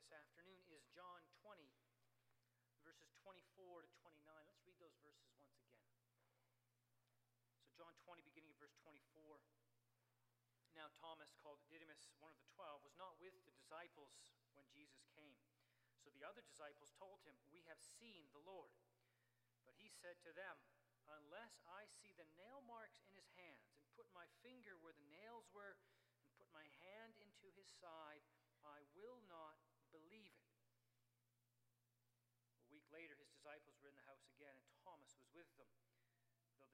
this afternoon is John 20, verses 24 to 29. Let's read those verses once again. So, John 20, beginning of verse 24. Now, Thomas, called Didymus, one of the twelve, was not with the disciples when Jesus came. So the other disciples told him, We have seen the Lord. But he said to them, Unless I see the nail marks in his hands, and put my finger where the nails were, and put my hand into his side, I will not believe it. A week later, his disciples were in the house again, and Thomas was with them. Though the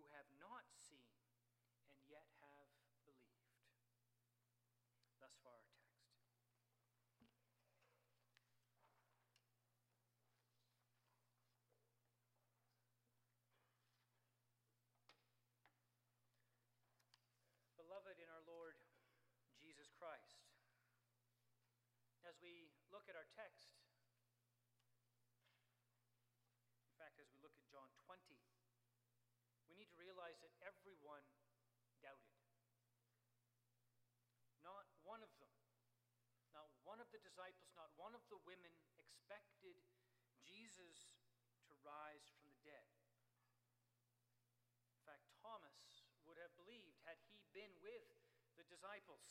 who have not seen and yet have believed. Thus far, our text. Beloved in our Lord Jesus Christ, as we look at our text, in fact, as we look at John 20, we need to realize that everyone doubted. Not one of them, not one of the disciples, not one of the women expected Jesus to rise from the dead. In fact, Thomas would have believed had he been with the disciples.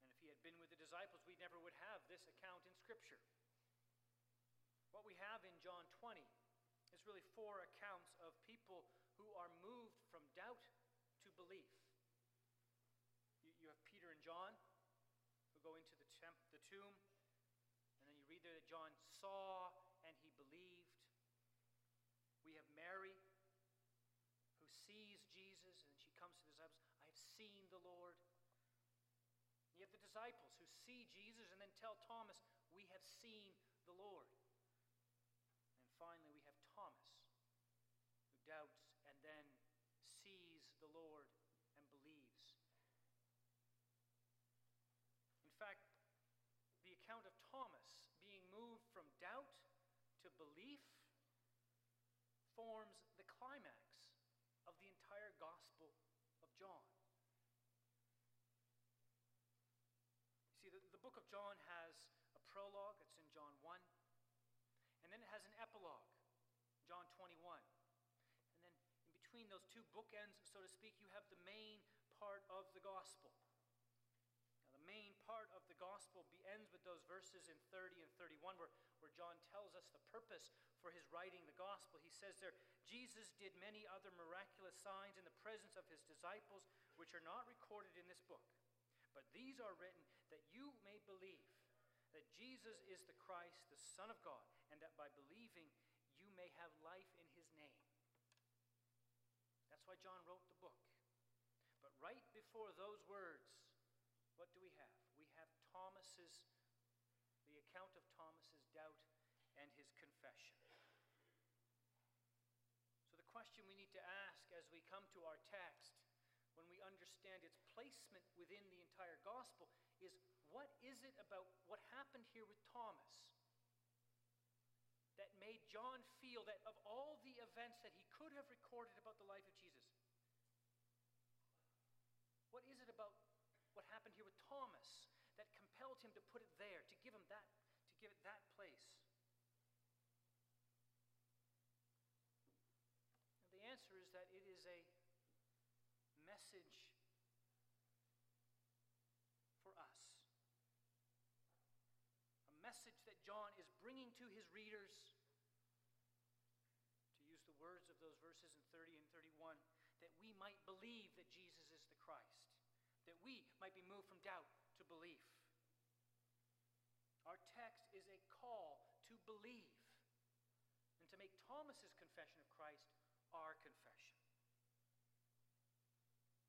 And if he had been with the disciples, we never would have this account in Scripture. What we have in John 20 is really four accounts of people who are moved from doubt to belief. You, you have Peter and John who go into the, temp, the tomb, and then you read there that John saw and he believed. We have Mary who sees Jesus and she comes to the disciples, I have seen the Lord. You have the disciples who see Jesus and then tell Thomas, We have seen the Lord. And finally, we have Thomas who doubts and then sees the Lord and believes. In fact, the account of Thomas being moved from doubt to belief forms the climax of the entire Gospel of John. See, the, the book of John has a prologue, it's in John 1, and then it has an epilogue, John 21. And then in between those two bookends, so to speak, you have the main part of the Gospel. Now, the main part of the gospel be, ends with those verses in 30 and 31 where, where John tells us the purpose for his writing the gospel. He says there, Jesus did many other miraculous signs in the presence of his disciples, which are not recorded in this book. But these are written that you may believe that Jesus is the Christ, the Son of God, and that by believing you may have life in his name. That's why John wrote the book. But right before those words, what do we have? We have Thomas's, the account of Thomas's doubt and his confession. So, the question we need to ask as we come to our text, when we understand its placement within the entire gospel, is what is it about what happened here with Thomas that made John feel that of all the events that he could have recorded about the life of Jesus, what is it about what happened here with Thomas him to put it there, to give him that, to give it that place? And the answer is that it is a message for us. A message that John is bringing to his readers, to use the words of those verses in 30 and 31, that we might believe that Jesus is the Christ that we might be moved from doubt to belief. Our text is a call to believe and to make Thomas's confession of Christ our confession.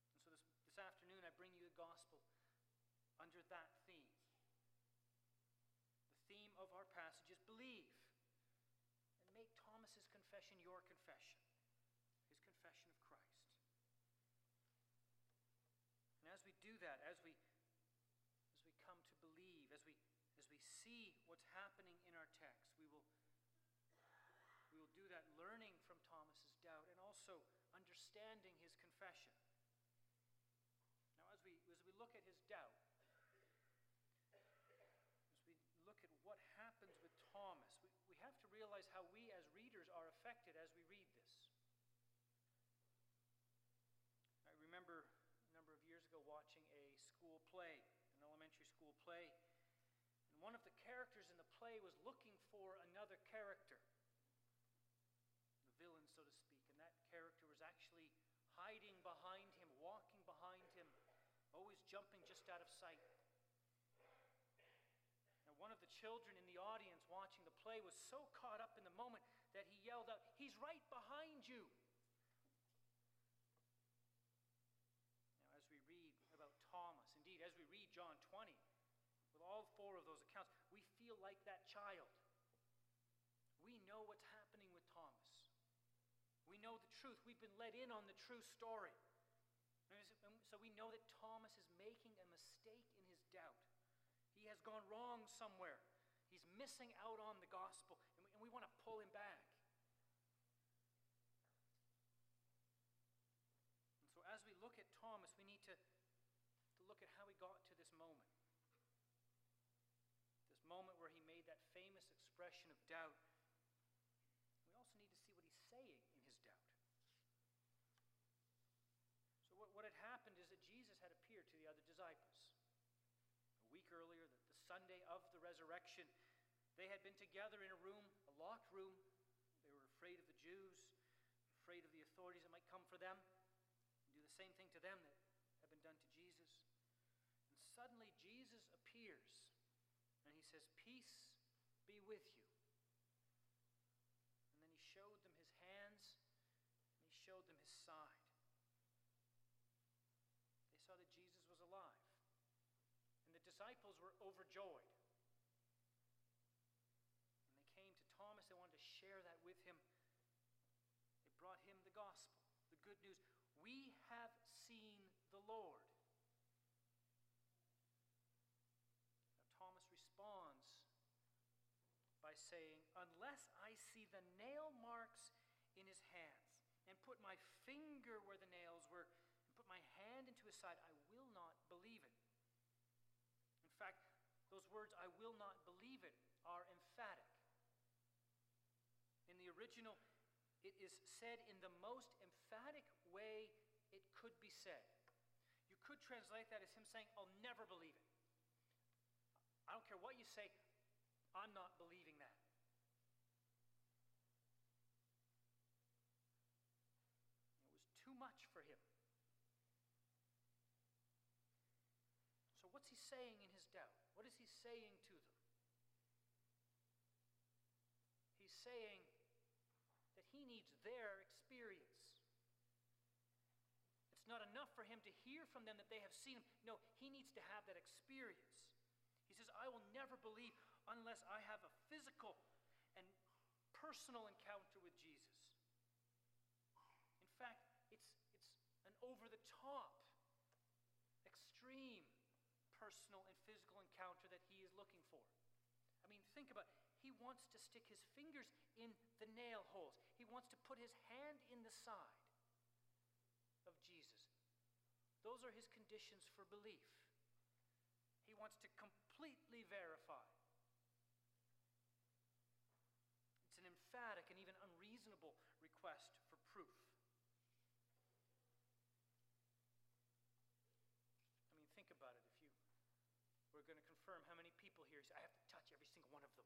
And so this, this afternoon, I bring you the gospel under that theme The theme of our passage is believe. And make Thomas's confession your confession, his confession of Christ. And as we do that, as we as we come to believe, as we as we see what's happening in our text, we will we will do that learning from Thomas's doubt and also understanding his confession. Now as we as we look at his doubt, look at what happens with Thomas, we, we have to realize how we as readers are affected as we read this. I remember a number of years ago watching a school play, an elementary school play, and one of the characters in the play was looking for another character, the villain, so to speak, and that character was actually hiding behind him, walking behind him, always jumping just out of sight Now, one of the children in the audience watching the play was so caught up in the moment that he yelled out, He's right behind you. Now, as we read about Thomas, indeed, as we read John 20, with all four of those accounts, we feel like that child. We know what's happening with Thomas. We know the truth. We've been let in on the true story. So we know that Thomas is making a mistake in his doubt. He has gone wrong somewhere. He's missing out on the gospel, and we, and we want to pull him back. And so, as we look at Thomas, we need to, to look at how he got to this moment. This moment where he made that famous expression of doubt. We also need to see what he's saying in his doubt. So, what, what had happened is that Jesus had appeared to the week earlier, the, the Sunday of the resurrection. They had been together in a room, a locked room. They were afraid of the Jews, afraid of the authorities that might come for them, and do the same thing to them that had been done to Jesus. And suddenly Jesus appears, and he says, Peace be with you. And then he showed them his hands, and he showed them his side. They saw that Jesus was alive disciples were overjoyed. And they came to Thomas, they wanted to share that with him. They brought him the gospel, the good news. We have seen the Lord. Now, Thomas responds by saying, Unless I see the nail marks in his hands, and put my finger where the nails were, and put my hand into his side, I will not believe it words, I will not believe it, are emphatic. In the original, it is said in the most emphatic way it could be said. You could translate that as him saying, I'll never believe it. I don't care what you say, I'm not believing that. It was too much for him. So, what's he saying in his doubt? What is he saying to them? He's saying that he needs their experience. It's not enough for him to hear from them that they have seen him. No, he needs to have that experience. He says, I will never believe unless I have a physical and personal encounter with Jesus. In fact, it's, it's an over the top, extreme personal and physical encounter that he is looking for. I mean, think about it. He wants to stick his fingers in the nail holes. He wants to put his hand in the side of Jesus. Those are his conditions for belief. He wants to completely verify. It's an emphatic and even unreasonable request for proof. I mean, think about it. We're going to confirm how many people here I have to touch every single one of them.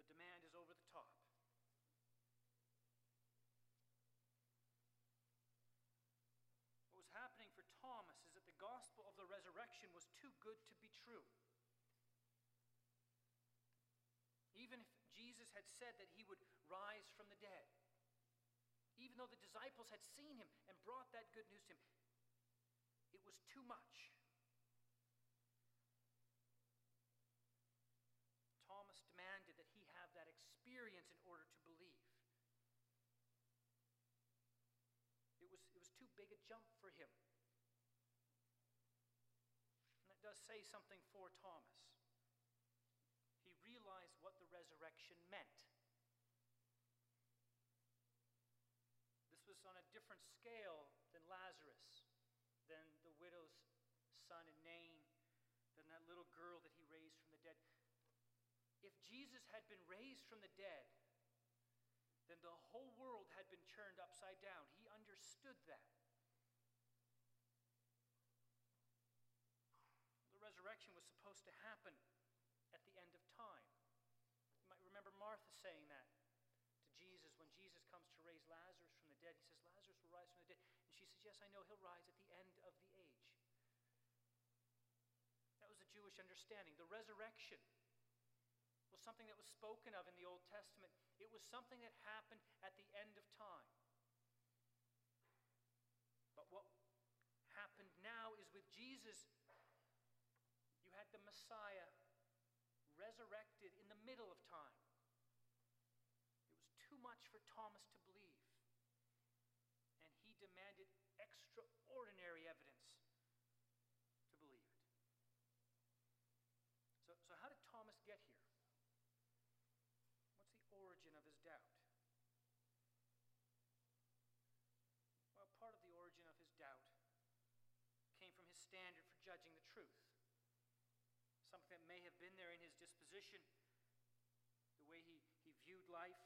The demand is over the top. What was happening for Thomas is that the gospel of the resurrection was too good to be true. Even if Jesus had said that he would rise from the dead, even though the disciples had seen him and brought that good news to him, was too much. Thomas demanded that he have that experience in order to believe. It was, it was too big a jump for him. And that does say something for Thomas. He realized what the resurrection meant. This was on a different scale than Lazarus than the widow's son in Nain, than that little girl that he raised from the dead. If Jesus had been raised from the dead, then the whole world had been turned upside down. He understood that. The resurrection was supposed to happen at the end of time. You might remember Martha saying that to Jesus when Jesus comes to raise Lazarus from the dead. He says, Lazarus will rise from the dead. And she says, Yes, I know he'll rise at the end the age. That was the Jewish understanding. The resurrection was something that was spoken of in the Old Testament. It was something that happened at the end of time. But what happened now is with Jesus, you had the Messiah resurrected in the middle of time. It was too much for Thomas to believe. And he demanded extraordinary evidence to believe it. So, how did Thomas get here? What's the origin of his doubt? Well, part of the origin of his doubt came from his standard for judging the truth. Something that may have been there in his disposition, the way he, he viewed life.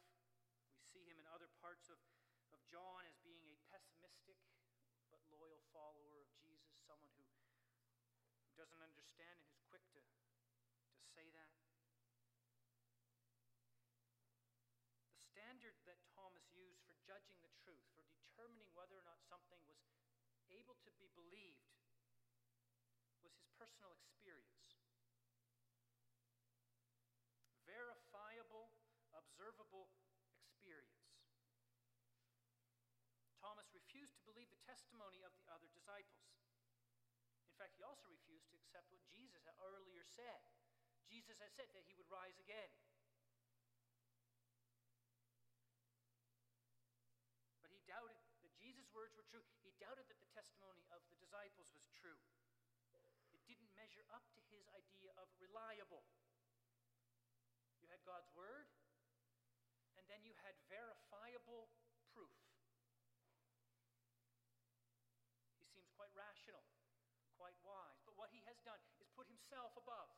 We see him in other parts of, of John as being a pessimistic but loyal follower of Jesus, someone who, doesn't understand and who's say that. The standard that Thomas used for judging the truth, for determining whether or not something was able to be believed, was his personal experience. Verifiable, observable experience. Thomas refused to believe the testimony of the other disciples. In fact, he also refused to accept what Jesus had earlier said. Jesus had said that he would rise again. But he doubted that Jesus' words were true. He doubted that the testimony of the disciples was true. It didn't measure up to his idea of reliable. You had God's word, and then you had verifiable proof. He seems quite rational, quite wise, but what he has done is put himself above.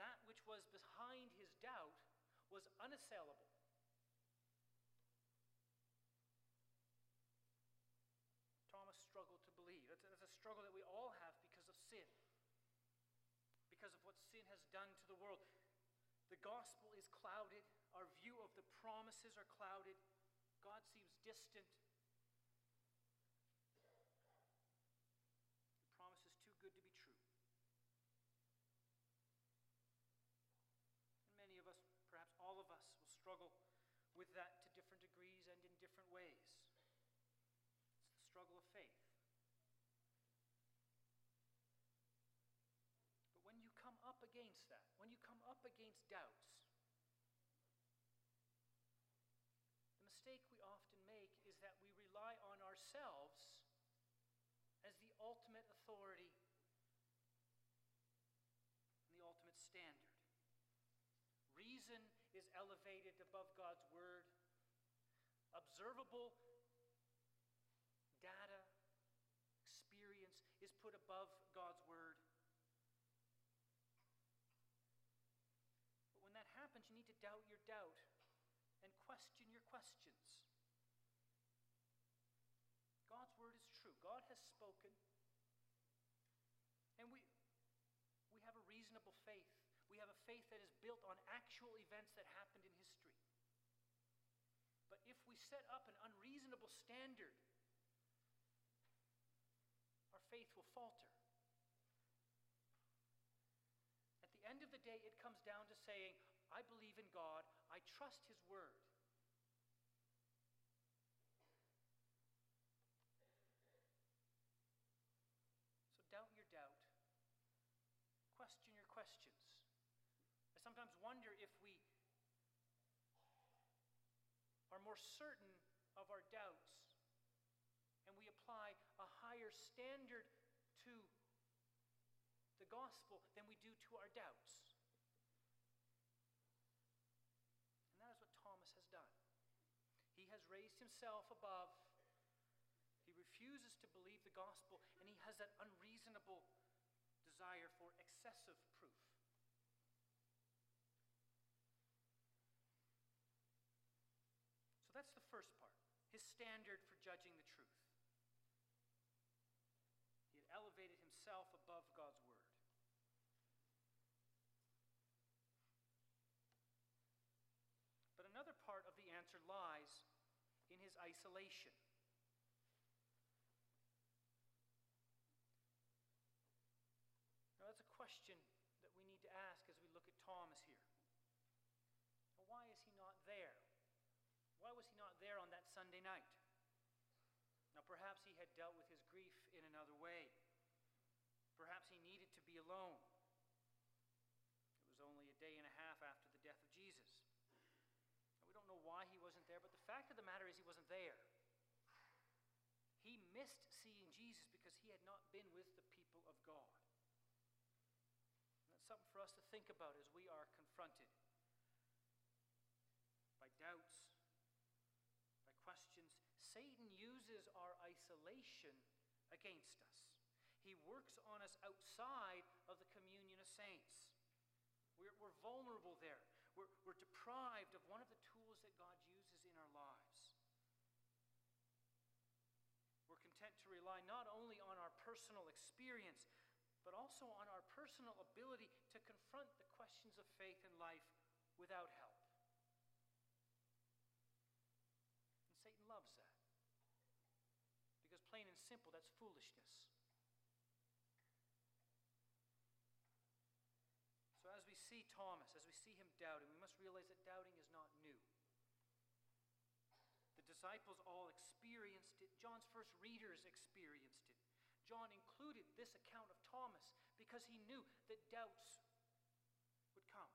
That which was behind his doubt was unassailable. Thomas struggled to believe. That's, that's a struggle that we all have because of sin, because of what sin has done to the world. The gospel is clouded, our view of the promises are clouded, God seems distant. The promise is too good to be true. And many of us, perhaps all of us, will struggle with that to different degrees and in different ways. It's the struggle of faith. But when you come up against that, when you come up against doubts, the mistake we often make is that we rely on ourselves as the ultimate authority and the ultimate standard. Reason is elevated above God's word. Observable data, experience is put above God's word. But when that happens, you need to doubt your doubt and question your questions. God's word is true. God has spoken. And we, we have a reasonable faith. Faith that is built on actual events that happened in history. But if we set up an unreasonable standard, our faith will falter. At the end of the day, it comes down to saying, I believe in God, I trust His word. So doubt your doubt, question your questions, I sometimes wonder if we are more certain of our doubts and we apply a higher standard to the gospel than we do to our doubts. And that is what Thomas has done. He has raised himself above. He refuses to believe the gospel, and he has that unreasonable desire for excessive proof. So that's the first part his standard for judging the truth. He had elevated himself above God's word. But another part of the answer lies in his isolation. Now, that's a question that we need to ask as we look at Thomas here. Now, why is he not there? Why was he not there on that Sunday night? Now, perhaps he had dealt with his grief in another way. Perhaps he needed to be alone. It was only a day and a half after the death of Jesus. Now, we don't know why he wasn't there, but the fact of the matter is he wasn't there. He missed seeing Jesus because he had not been with the people of God. And that's something for us to think about as we are confronted by doubts Satan uses our isolation against us. He works on us outside of the communion of saints. We're, we're vulnerable there. We're, we're deprived of one of the tools that God uses in our lives. We're content to rely not only on our personal experience, but also on our personal ability to confront the questions of faith and life without help. And Satan loves that plain and simple, that's foolishness. So, as we see Thomas, as we see him doubting, we must realize that doubting is not new. The disciples all experienced it. John's first readers experienced it. John included this account of Thomas because he knew that doubts would come.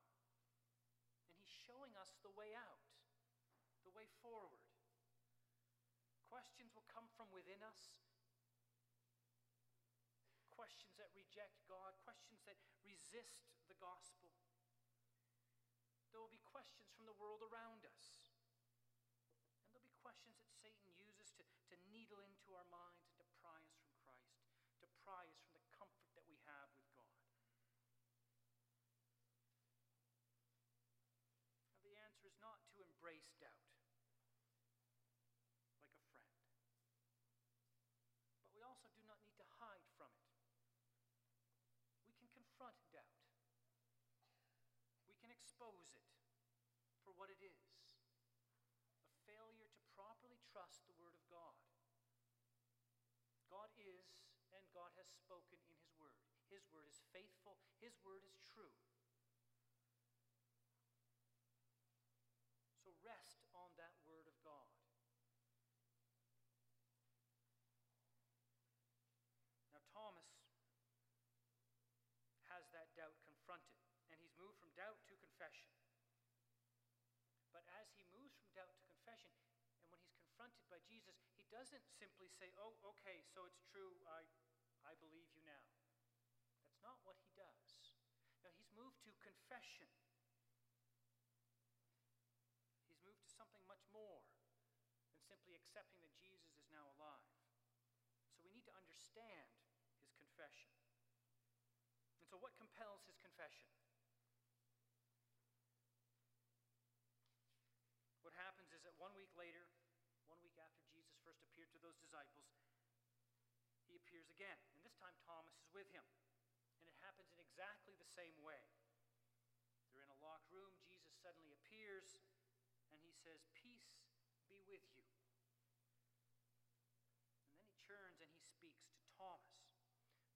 And he's showing us the way out, the way forward. Questions will come from within us. Questions that reject God, questions that resist the gospel. There will be questions from the world around us. And there'll be questions that Satan uses to, to needle into our minds and to pry us from Christ, to pry us from the comfort that we have with God. Now, the answer is not to embrace doubt. confront doubt. We can expose it for what it is a failure to properly trust the Word of God. God is and God has spoken in His Word. His Word is faithful, His Word is true. So rest on that Word of God. Now, Thomas that doubt confronted, and he's moved from doubt to confession. But as he moves from doubt to confession, and when he's confronted by Jesus, he doesn't simply say, Oh, okay, so it's true, I, I believe you now. That's not what he does. Now, he's moved to confession. He's moved to something much more than simply accepting that Jesus is now alive. So we need to understand his confession. And so, what compels his confession? What happens is that one week later, one week after Jesus first appeared to those disciples, he appears again. And this time, Thomas is with him. And it happens in exactly the same way. They're in a locked room. Jesus suddenly appears, and he says, Peace be with you. And then he turns and he speaks to Thomas.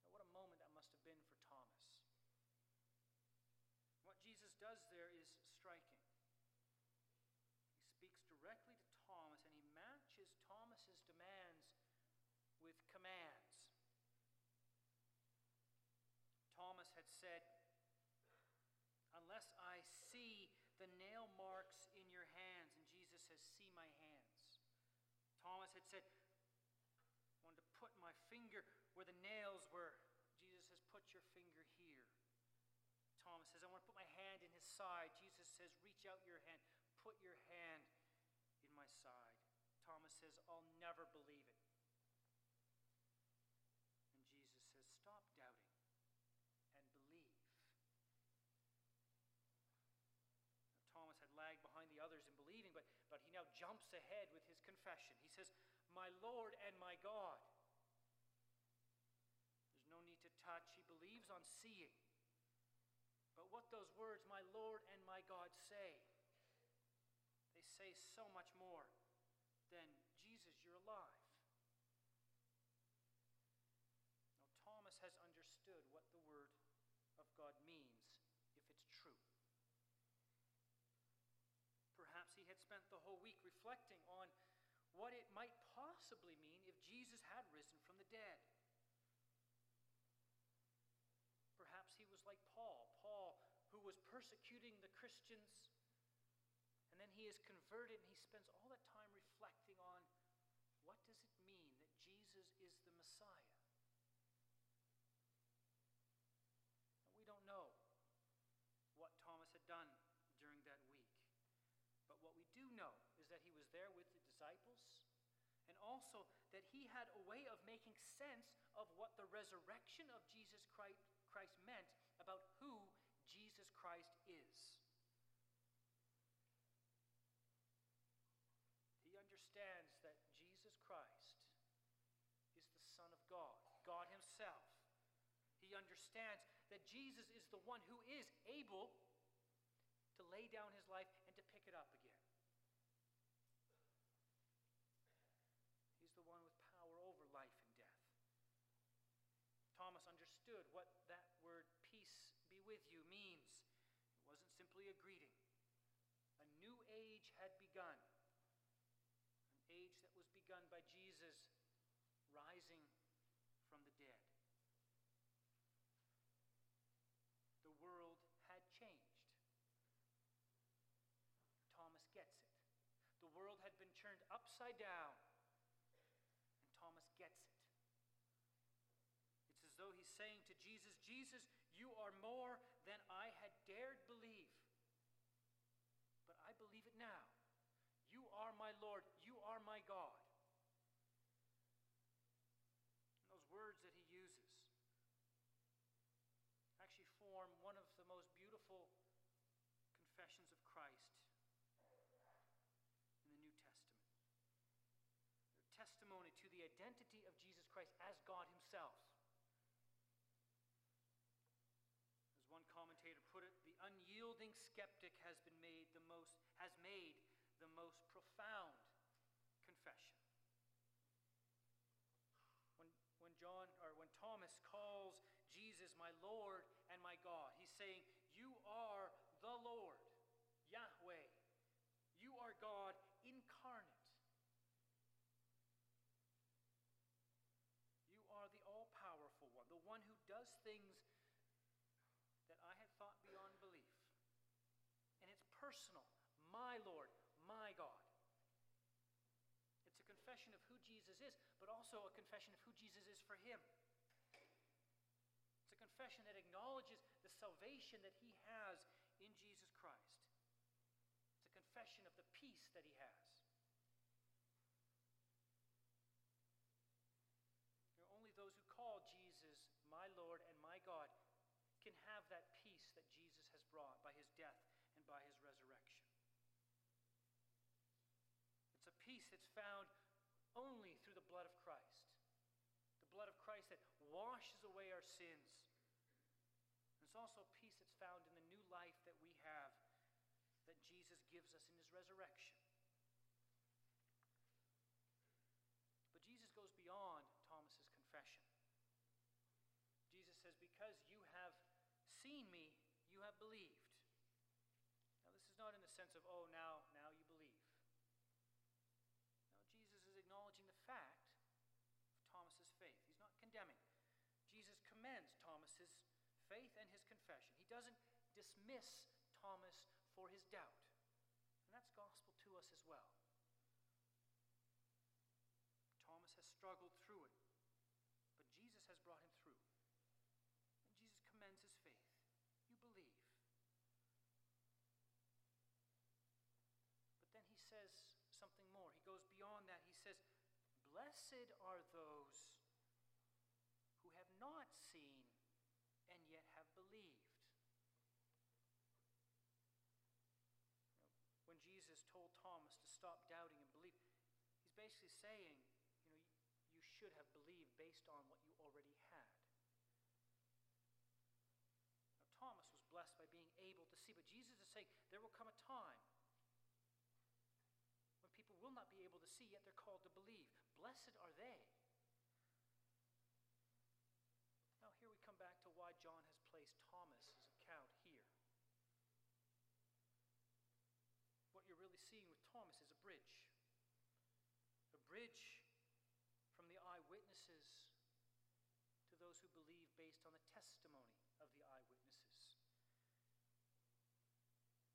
Now, what a moment that must have been for Thomas. What Jesus does there is striking. He speaks directly to Thomas and he matches Thomas's demands with commands. Thomas had said, Unless I see the nail marks in your hands. And Jesus says, See my hands. Thomas had said, I wanted to put my finger where the nails were. Jesus says, Put your finger here. Thomas says, I want to put my hand in his side. Jesus says, Reach out your hand. Put your hand in my side. Thomas says, I'll never believe it. And Jesus says, Stop doubting and believe. Now, Thomas had lagged behind the others in believing, but, but he now jumps ahead with his confession. He says, My Lord and my God. There's no need to touch. He believes on seeing. But what those words, my Lord and my God, say, they say so much more than, Jesus, you're alive. Now, Thomas has understood what the Word of God means if it's true. Perhaps he had spent the whole week reflecting on what it might possibly mean if Jesus had risen from the dead. Perhaps he was like Paul, Paul who was persecuting the Christians, and then he is converted and he spends all that time reflecting on what does it mean that Jesus is the Messiah? And we don't know what Thomas had done during that week. But what we do know is that he was there with the disciples, and also that he had a way of making sense of what the resurrection of Jesus Christ, meant about who Jesus Christ is. He understands that Jesus Christ is the Son of God, God Himself. He understands that Jesus is the one who is able to lay down His life and to pick it up again. He's the one with power over life and death. Thomas understood what that word peace be with you means. It wasn't simply a greeting. A new age had begun, an age that was begun by Jesus rising from the dead. The world had changed. Thomas gets it. The world had been turned upside down, and Thomas gets it. It's as though he's saying to Jesus, Jesus, you are more than I had dared believe. But I believe it now. You are my Lord. You are my God. And those words that he uses actually form one of the most beautiful confessions of Christ in the New Testament. They're testimony to the identity of Jesus Christ as God himself. one commentator put it, the unyielding skeptic has been made the most has made the most profound confession. When when John or when Thomas calls Jesus my Lord and my God, he's saying, You are the Lord, Yahweh. You are God incarnate. You are the all powerful one, the one who does things thought beyond belief. And it's personal. My Lord, my God. It's a confession of who Jesus is, but also a confession of who Jesus is for him. It's a confession that acknowledges the salvation that he has in Jesus Christ. It's a confession of the peace that he has. Only those who call Jesus my Lord and my God can have that peace that Jesus has brought by his death and by his resurrection. It's a peace that's found only through the blood of Christ. The blood of Christ that washes away our sins. It's also peace that's found in the new life that we have that Jesus gives us in his resurrection. But Jesus goes beyond Thomas's confession. Jesus says, Because you have seen me, you have believed. Now, this is not in the sense of, oh, now, now you believe. No, Jesus is acknowledging the fact of Thomas's faith. He's not condemning. Jesus commends Thomas's faith and his confession. He doesn't dismiss Thomas for his doubt. And that's gospel to us as well. Thomas has struggled through it, but Jesus has brought him through. And Jesus commends his faith. You believe. But then he says something more. He goes beyond that. He says, Blessed are those who have not seen and yet have believed. when Jesus told Thomas to stop doubting and believe, he's basically saying, you know, you should have believed based on what you already had. Now, Thomas was blessed by being able to see, but Jesus is saying there will come a time when people will not be able to see, yet they're called to believe. Blessed are they. Now, here we come back to why John has placed Thomas's account here. What you're really seeing with Thomas is a bridge. A bridge from the eyewitnesses to those who believe based on the testimony of the eyewitnesses.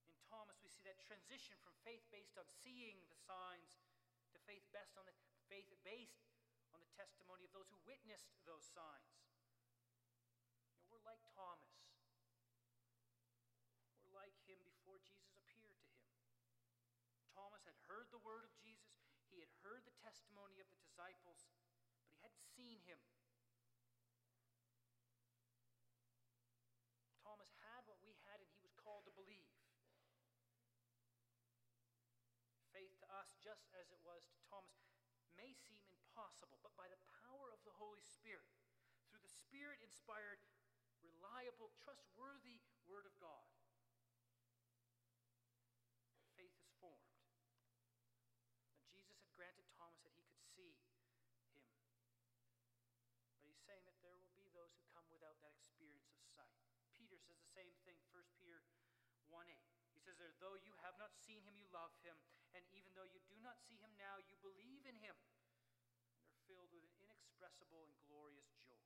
In Thomas, we see that transition from faith based on seeing the signs to faith based on the faith based on the testimony of those who witnessed those signs. You know, we're like Thomas. We're like him before Jesus appeared to him. Thomas had heard the word of Jesus, he had heard the testimony of the disciples, but he hadn't seen him. Thomas had what we had, and he was called to believe. Faith to us, just as it was to Thomas, may seem impossible, but by the power of the Holy Spirit, through the Spirit inspired, reliable, trustworthy Word of God, faith is formed. And Jesus had granted Thomas that he could see him. But he's saying that there will be those who come without that experience of sight. Peter says the same thing, 1 Peter 1 8. He says there, though you have not seen him, you love him. And even though you do not see him now, you believe in him. And are filled with an inexpressible and glorious joy.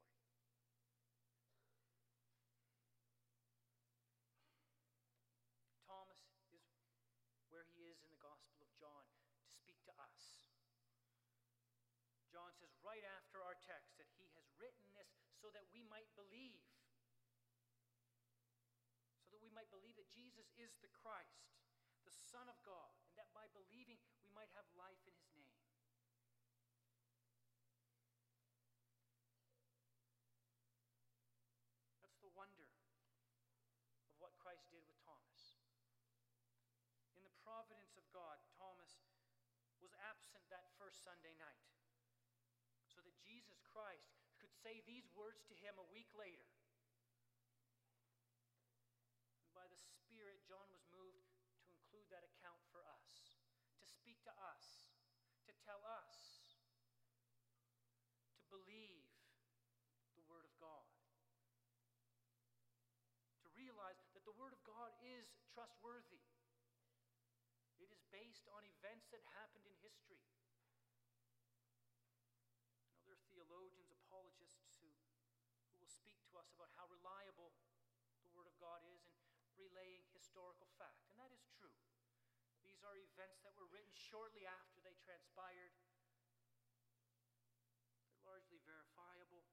Thomas is where he is in the Gospel of John to speak to us. John says right after our text that he has written this so that we might believe. So that we might believe that Jesus is the Christ, the Son of God, and that by believing we might have life in his name. That's the wonder of what Christ did with Thomas. In the providence of God, Thomas was absent that first Sunday night so that Jesus Christ say these words to him a week later. And by the Spirit, John was moved to include that account for us, to speak to us, to tell us, to believe the Word of God, to realize that the Word of God is trustworthy. It is based on events that happened in history. You know, there are theologians, apologists who, who will speak to us about how reliable the Word of God is in relaying historical fact. And that is true. These are events that were written shortly after they transpired. They're largely verifiable.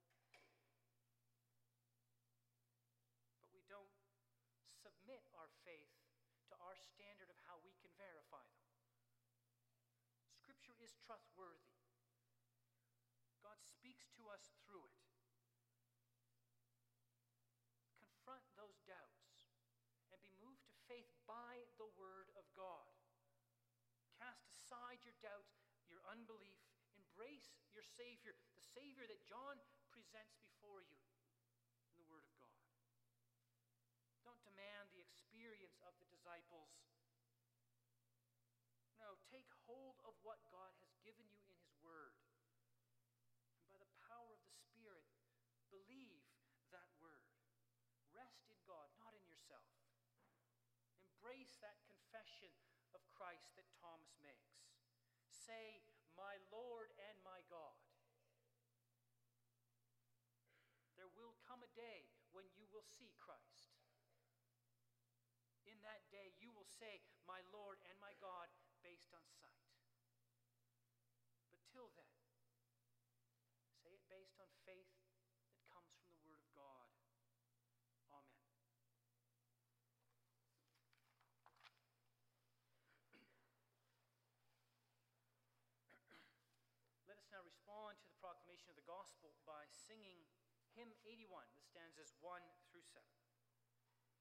But we don't submit our faith to our standard of how we can verify them. Scripture is trustworthy. God speaks to us through it. Confront those doubts and be moved to faith by the Word of God. Cast aside your doubts, your unbelief. Embrace your Savior, the Savior that John presents before you in the Word of God. Don't demand the experience of the disciples. No, take hold of what God has given you in His Word. And by the power of the Spirit, believe that Word. Rest in God, not in yourself. Embrace that confession of Christ that Thomas makes. Say, My Lord and my God. There will come a day when you will see Christ in that day you will say, My Lord and my God, based on sight. But till then, say it based on faith that comes from the Word of God. Amen. Let us now respond to the proclamation of the gospel by singing hymn 81, the stanzas 1 through 7.